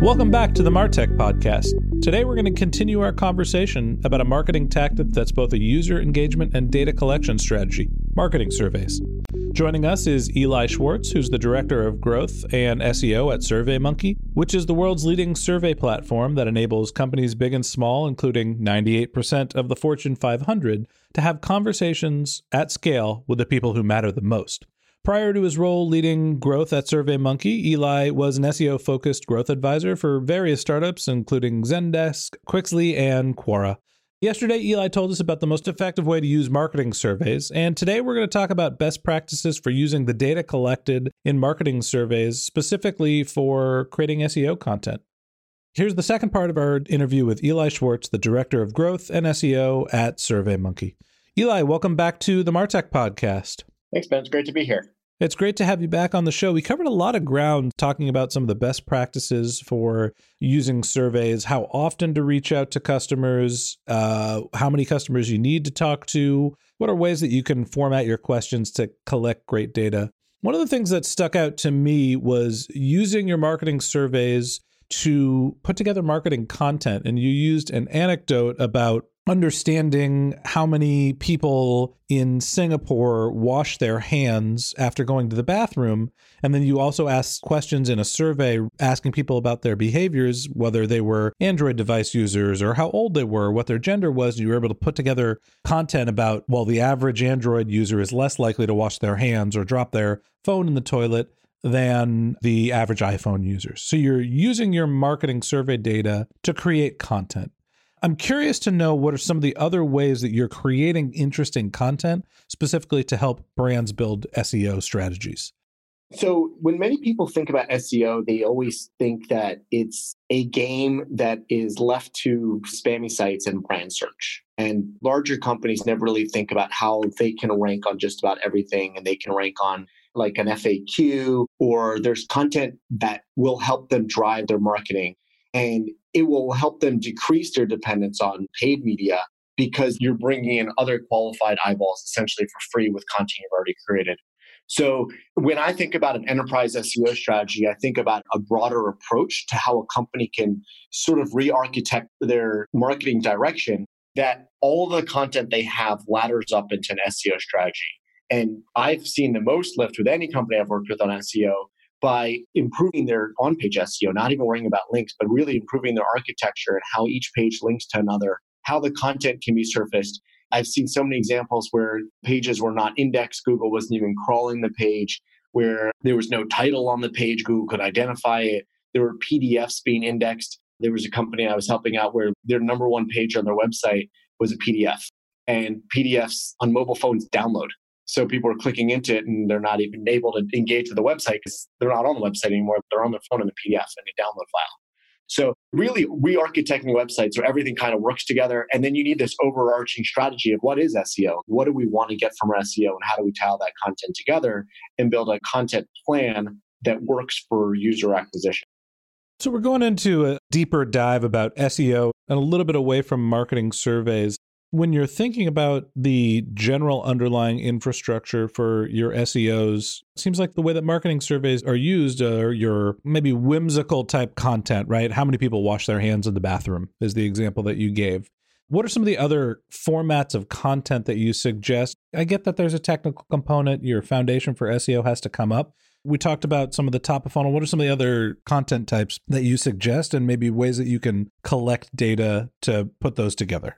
Welcome back to the Martech Podcast. Today, we're going to continue our conversation about a marketing tactic that's both a user engagement and data collection strategy marketing surveys. Joining us is Eli Schwartz, who's the Director of Growth and SEO at SurveyMonkey, which is the world's leading survey platform that enables companies big and small, including 98% of the Fortune 500, to have conversations at scale with the people who matter the most. Prior to his role leading growth at SurveyMonkey, Eli was an SEO focused growth advisor for various startups, including Zendesk, Quixey, and Quora. Yesterday, Eli told us about the most effective way to use marketing surveys, and today we're going to talk about best practices for using the data collected in marketing surveys, specifically for creating SEO content. Here's the second part of our interview with Eli Schwartz, the Director of Growth and SEO at SurveyMonkey. Eli, welcome back to the Martech Podcast. Thanks, Ben. It's great to be here. It's great to have you back on the show. We covered a lot of ground talking about some of the best practices for using surveys, how often to reach out to customers, uh, how many customers you need to talk to, what are ways that you can format your questions to collect great data. One of the things that stuck out to me was using your marketing surveys to put together marketing content. And you used an anecdote about understanding how many people in Singapore wash their hands after going to the bathroom. And then you also asked questions in a survey asking people about their behaviors, whether they were Android device users or how old they were, what their gender was. And you were able to put together content about, well, the average Android user is less likely to wash their hands or drop their phone in the toilet than the average iPhone users. So you're using your marketing survey data to create content. I'm curious to know what are some of the other ways that you're creating interesting content specifically to help brands build SEO strategies. So, when many people think about SEO, they always think that it's a game that is left to spammy sites and brand search. And larger companies never really think about how they can rank on just about everything and they can rank on like an FAQ or there's content that will help them drive their marketing. And it will help them decrease their dependence on paid media because you're bringing in other qualified eyeballs essentially for free with content you've already created. So when I think about an enterprise SEO strategy, I think about a broader approach to how a company can sort of re-architect their marketing direction that all the content they have ladders up into an SEO strategy. And I've seen the most lift with any company I've worked with on SEO by improving their on page SEO, not even worrying about links, but really improving their architecture and how each page links to another, how the content can be surfaced. I've seen so many examples where pages were not indexed, Google wasn't even crawling the page, where there was no title on the page, Google could identify it. There were PDFs being indexed. There was a company I was helping out where their number one page on their website was a PDF. And PDFs on mobile phones download. So people are clicking into it and they're not even able to engage with the website because they're not on the website anymore. They're on their phone in the PDF and a download file. So really re-architecting websites so everything kind of works together. And then you need this overarching strategy of what is SEO? What do we want to get from our SEO and how do we tile that content together and build a content plan that works for user acquisition? So we're going into a deeper dive about SEO and a little bit away from marketing surveys. When you're thinking about the general underlying infrastructure for your SEOs, seems like the way that marketing surveys are used are your maybe whimsical type content, right? How many people wash their hands in the bathroom is the example that you gave. What are some of the other formats of content that you suggest? I get that there's a technical component, your foundation for SEO has to come up. We talked about some of the top of funnel. What are some of the other content types that you suggest and maybe ways that you can collect data to put those together?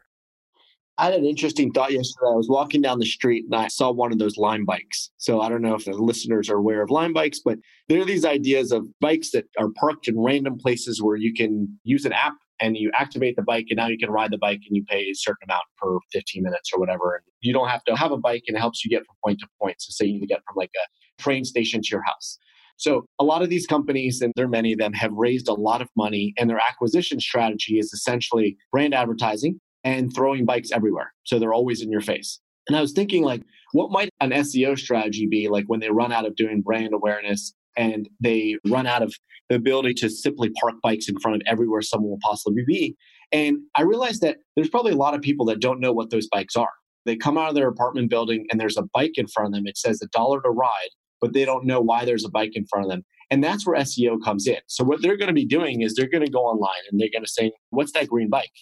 I had an interesting thought yesterday. I was walking down the street and I saw one of those Lime bikes. So I don't know if the listeners are aware of Lime bikes, but there are these ideas of bikes that are parked in random places where you can use an app and you activate the bike and now you can ride the bike and you pay a certain amount per 15 minutes or whatever. And you don't have to have a bike and it helps you get from point to point. So say you need to get from like a train station to your house. So a lot of these companies, and there are many of them, have raised a lot of money and their acquisition strategy is essentially brand advertising and throwing bikes everywhere. So they're always in your face. And I was thinking, like, what might an SEO strategy be like when they run out of doing brand awareness and they run out of the ability to simply park bikes in front of everywhere someone will possibly be? And I realized that there's probably a lot of people that don't know what those bikes are. They come out of their apartment building and there's a bike in front of them. It says a dollar to ride, but they don't know why there's a bike in front of them. And that's where SEO comes in. So what they're going to be doing is they're going to go online and they're going to say, what's that green bike?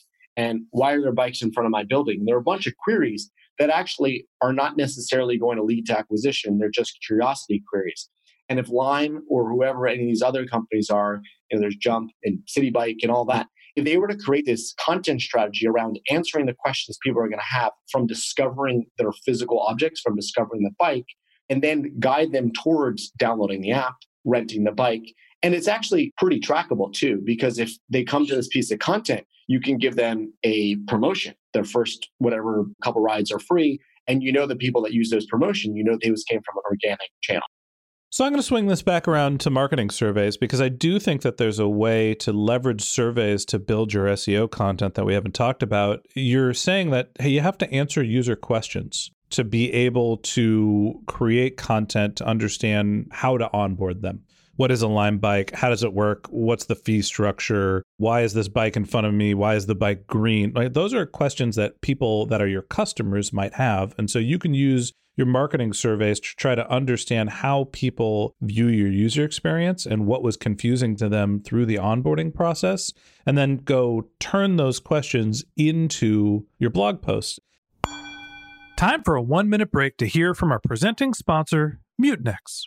And why are there bikes in front of my building? There are a bunch of queries that actually are not necessarily going to lead to acquisition. They're just curiosity queries. And if Lime or whoever any of these other companies are, know, there's Jump and Citi Bike and all that, if they were to create this content strategy around answering the questions people are going to have from discovering their physical objects, from discovering the bike, and then guide them towards downloading the app, renting the bike. And it's actually pretty trackable too, because if they come to this piece of content, you can give them a promotion. Their first whatever couple rides are free. And you know the people that use those promotion, you know those came from an organic channel. So I'm going to swing this back around to marketing surveys because I do think that there's a way to leverage surveys to build your SEO content that we haven't talked about. You're saying that hey, you have to answer user questions to be able to create content to understand how to onboard them what is a Lime bike? How does it work? What's the fee structure? Why is this bike in front of me? Why is the bike green? Like those are questions that people that are your customers might have. And so you can use your marketing surveys to try to understand how people view your user experience and what was confusing to them through the onboarding process, and then go turn those questions into your blog post. Time for a one minute break to hear from our presenting sponsor, Mutinex.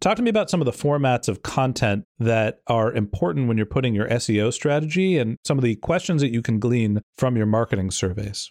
Talk to me about some of the formats of content that are important when you're putting your SEO strategy and some of the questions that you can glean from your marketing surveys.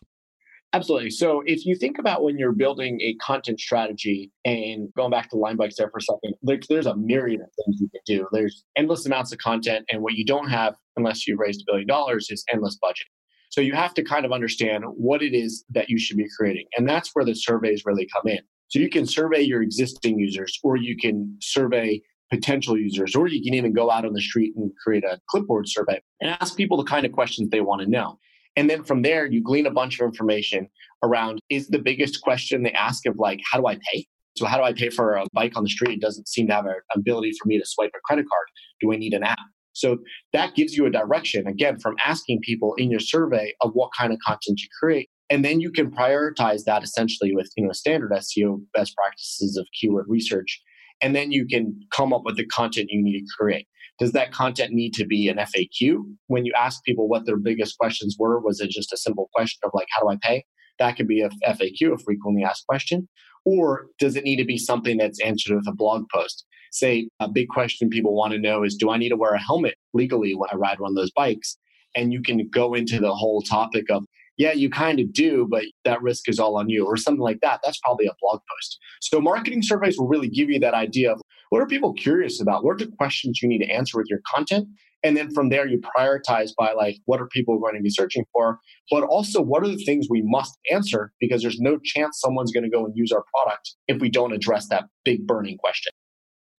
Absolutely. So if you think about when you're building a content strategy and going back to Lime bikes there for a second, there's, there's a myriad of things you can do. There's endless amounts of content. And what you don't have, unless you've raised a billion dollars, is endless budget. So you have to kind of understand what it is that you should be creating. And that's where the surveys really come in. So you can survey your existing users, or you can survey potential users, or you can even go out on the street and create a clipboard survey and ask people the kind of questions they want to know. And then from there, you glean a bunch of information around is the biggest question they ask of like, how do I pay? So, how do I pay for a bike on the street? It doesn't seem to have an ability for me to swipe a credit card. Do I need an app? So, that gives you a direction, again, from asking people in your survey of what kind of content you create. And then you can prioritize that essentially with you know standard SEO best practices of keyword research. And then you can come up with the content you need to create. Does that content need to be an FAQ? When you ask people what their biggest questions were, was it just a simple question of like, how do I pay? That could be a FAQ, a frequently asked question. Or does it need to be something that's answered with a blog post? Say a big question people want to know is do I need to wear a helmet legally when I ride one of those bikes? And you can go into the whole topic of yeah, you kind of do, but that risk is all on you, or something like that. That's probably a blog post. So, marketing surveys will really give you that idea of what are people curious about? What are the questions you need to answer with your content? And then from there, you prioritize by like, what are people going to be searching for? But also, what are the things we must answer? Because there's no chance someone's going to go and use our product if we don't address that big burning question.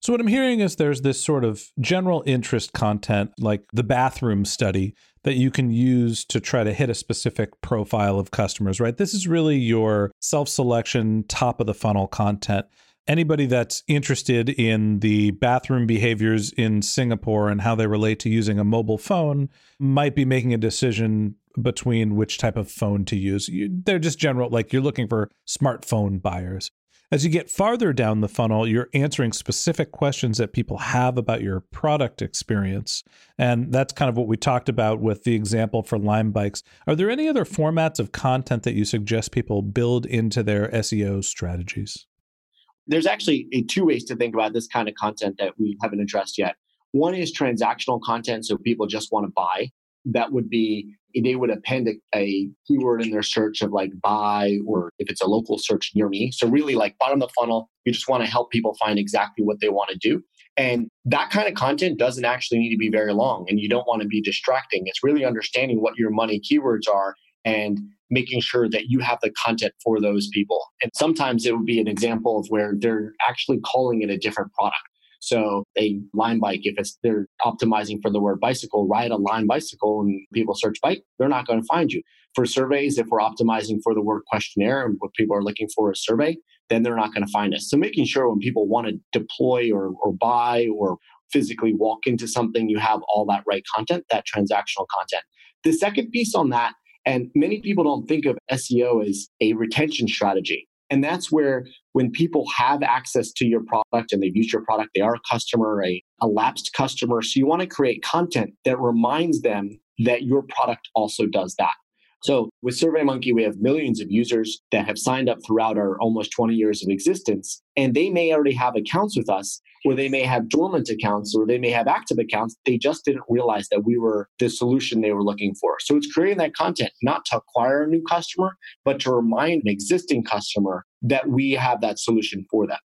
So, what I'm hearing is there's this sort of general interest content, like the bathroom study, that you can use to try to hit a specific profile of customers, right? This is really your self selection, top of the funnel content. Anybody that's interested in the bathroom behaviors in Singapore and how they relate to using a mobile phone might be making a decision between which type of phone to use. They're just general, like you're looking for smartphone buyers. As you get farther down the funnel, you're answering specific questions that people have about your product experience. And that's kind of what we talked about with the example for Lime bikes. Are there any other formats of content that you suggest people build into their SEO strategies? There's actually two ways to think about this kind of content that we haven't addressed yet. One is transactional content, so people just want to buy. That would be they would append a, a, keyword in their search of like buy or if it's a local search near me. So really like bottom of the funnel, you just want to help people find exactly what they want to do. And that kind of content doesn't actually need to be very long and you don't want to be distracting. It's really understanding what your money keywords are and making sure that you have the content for those people. And sometimes it would be an example of where they're actually calling it a different product. So a Lime bike, if it's they're optimizing for the word bicycle, ride a Lime bicycle and people search bike, they're not going to find you. For surveys, if we're optimizing for the word questionnaire and what people are looking for a survey, then they're not going to find us. So making sure when people want to deploy or, or buy or physically walk into something, you have all that right content, that transactional content. The second piece on that, and many people don't think of SEO as a retention strategy. And that's where when people have access to your product and they've used your product, they are a customer, a, a lapsed customer. So you want to create content that reminds them that your product also does that. So with SurveyMonkey, we have millions of users that have signed up throughout our almost 20 years of existence. And they may already have accounts with us, or they may have dormant accounts, or they may have active accounts. They just didn't realize that we were the solution they were looking for. So it's creating that content not to acquire a new customer, but to remind an existing customer that we have that solution for them.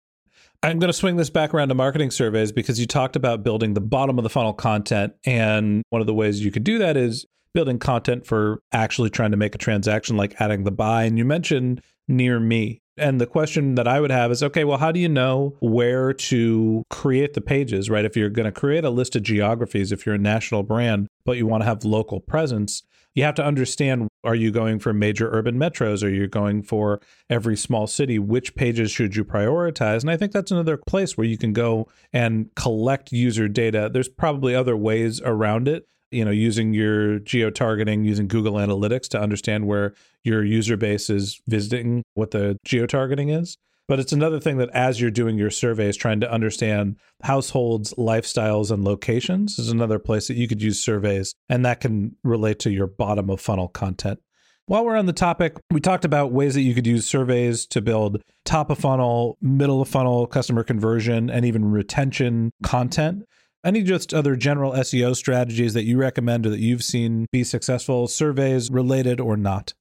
I'm going to swing this back around to marketing surveys because you talked about building the bottom of the funnel content. And one of the ways you could do that is building content for actually trying to make a transaction, like adding the buy. And you mentioned near me. And the question that I would have is okay, well, how do you know where to create the pages, right? If you're going to create a list of geographies, if you're a national brand, but you want to have local presence, you have to understand are you going for major urban metros? Are you going for every small city? Which pages should you prioritize? And I think that's another place where you can go and collect user data. There's probably other ways around it you know using your geo targeting using google analytics to understand where your user base is visiting what the geo targeting is but it's another thing that as you're doing your surveys trying to understand households lifestyles and locations is another place that you could use surveys and that can relate to your bottom of funnel content while we're on the topic, we talked about ways that you could use surveys to build top of funnel, middle of funnel customer conversion, and even retention content. Any just other general SEO strategies that you recommend or that you've seen be successful, surveys related or not?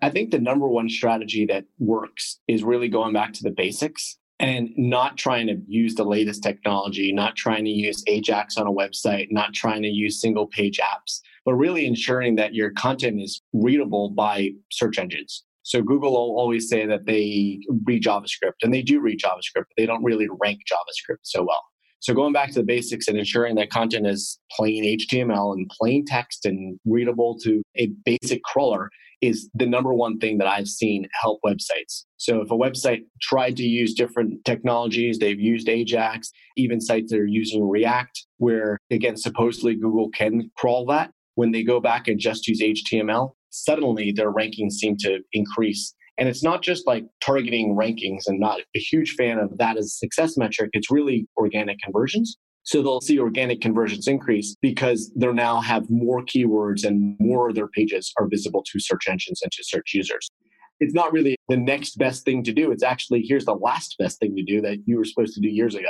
I think the number one strategy that works is really going back to the basics and not trying to use the latest technology, not trying to use Ajax on a website, not trying to use single page apps, but really ensuring that your content is readable by search engines. So Google will always say that they read JavaScript, and they do read JavaScript, but they don't really rank JavaScript so well. So going back to the basics and ensuring that content is plain HTML and plain text and readable to a basic crawler is the number one thing that I've seen help websites. So if a website tried to use different technologies, they've used Ajax, even sites that are using React, where again, supposedly Google can crawl that. When they go back and just use HTML, suddenly their rankings seem to increase and it's not just like targeting rankings and not a huge fan of that as a success metric. It's really organic conversions. So they'll see organic conversions increase because they now have more keywords and more of their pages are visible to search engines and to search users. It's not really the next best thing to do. It's actually here's the last best thing to do that you were supposed to do years ago.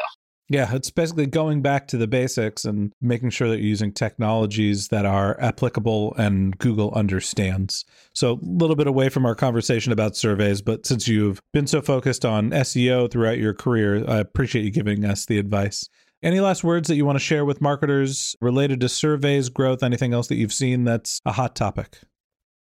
Yeah, it's basically going back to the basics and making sure that you're using technologies that are applicable and Google understands. So, a little bit away from our conversation about surveys, but since you've been so focused on SEO throughout your career, I appreciate you giving us the advice. Any last words that you want to share with marketers related to surveys, growth, anything else that you've seen that's a hot topic?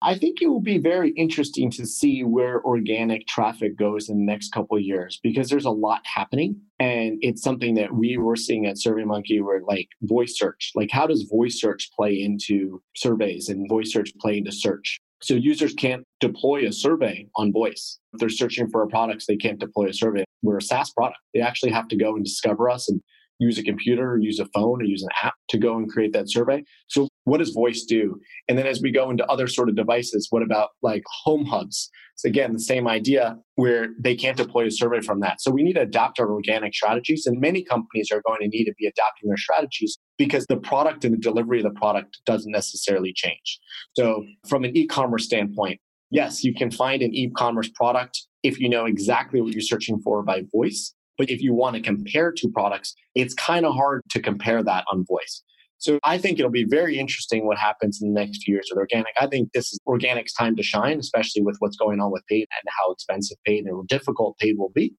I think it will be very interesting to see where organic traffic goes in the next couple of years because there's a lot happening. And it's something that we were seeing at SurveyMonkey where like voice search, like how does voice search play into surveys and voice search play into search? So users can't deploy a survey on voice. If they're searching for our products, they can't deploy a survey. We're a SaaS product. They actually have to go and discover us and use a computer or use a phone or use an app to go and create that survey. So what does voice do? And then as we go into other sort of devices, what about like home hubs? So again, the same idea where they can't deploy a survey from that. So we need to adapt our organic strategies. And many companies are going to need to be adapting their strategies because the product and the delivery of the product doesn't necessarily change. So from an e-commerce standpoint, yes, you can find an e-commerce product if you know exactly what you're searching for by voice. But if you want to compare two products, it's kind of hard to compare that on voice. So I think it'll be very interesting what happens in the next few years with organic. I think this is organic's time to shine, especially with what's going on with paid and how expensive paid and how difficult paid will be.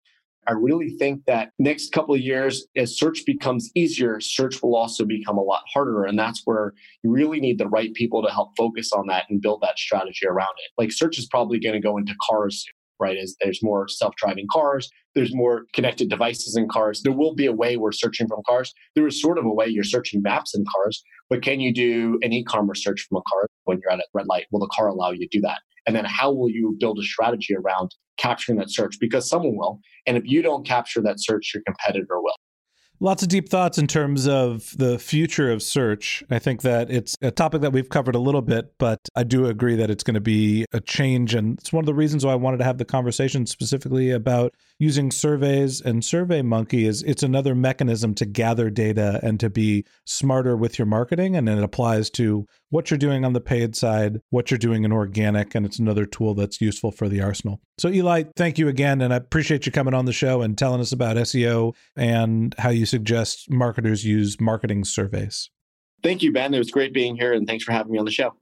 I really think that next couple of years, as search becomes easier, search will also become a lot harder. And that's where you really need the right people to help focus on that and build that strategy around it. Like search is probably going to go into cars soon right? As there's more self-driving cars, there's more connected devices in cars. There will be a way we're searching from cars. There is sort of a way you're searching maps in cars, but can you do an e-commerce search from a car when you're at a red light? Will the car allow you to do that? And then how will you build a strategy around capturing that search? Because someone will. And if you don't capture that search, your competitor will. Lots of deep thoughts in terms of the future of search. I think that it's a topic that we've covered a little bit, but I do agree that it's going to be a change. And it's one of the reasons why I wanted to have the conversation specifically about using surveys and SurveyMonkey is it's another mechanism to gather data and to be smarter with your marketing. And it applies to what you're doing on the paid side, what you're doing in organic, and it's another tool that's useful for the arsenal. So, Eli, thank you again. And I appreciate you coming on the show and telling us about SEO and how you suggest marketers use marketing surveys. Thank you, Ben. It was great being here, and thanks for having me on the show.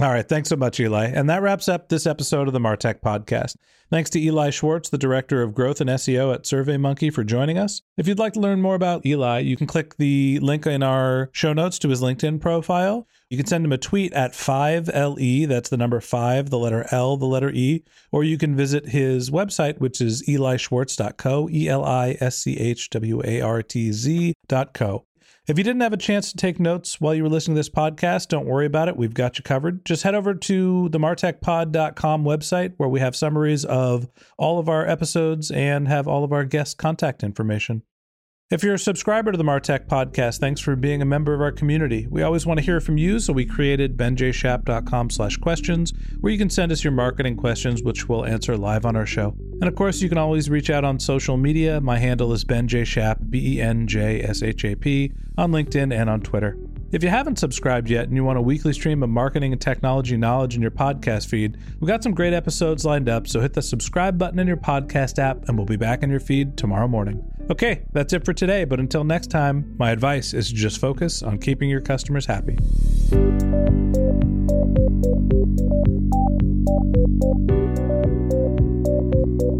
All right. Thanks so much, Eli. And that wraps up this episode of the Martech Podcast. Thanks to Eli Schwartz, the Director of Growth and SEO at SurveyMonkey, for joining us. If you'd like to learn more about Eli, you can click the link in our show notes to his LinkedIn profile. You can send him a tweet at 5LE, that's the number 5, the letter L, the letter E, or you can visit his website, which is elischwartz.co, E L I S C H W A R T Z.co. If you didn't have a chance to take notes while you were listening to this podcast, don't worry about it. We've got you covered. Just head over to the martechpod.com website where we have summaries of all of our episodes and have all of our guest contact information. If you're a subscriber to the Martech podcast, thanks for being a member of our community. We always want to hear from you, so we created benjshap.com slash questions, where you can send us your marketing questions, which we'll answer live on our show. And of course, you can always reach out on social media. My handle is benjshap, B-E-N-J-S-H-A-P, on LinkedIn and on Twitter. If you haven't subscribed yet and you want a weekly stream of marketing and technology knowledge in your podcast feed, we've got some great episodes lined up, so hit the subscribe button in your podcast app and we'll be back in your feed tomorrow morning. Okay, that's it for today, but until next time, my advice is just focus on keeping your customers happy. Thank you.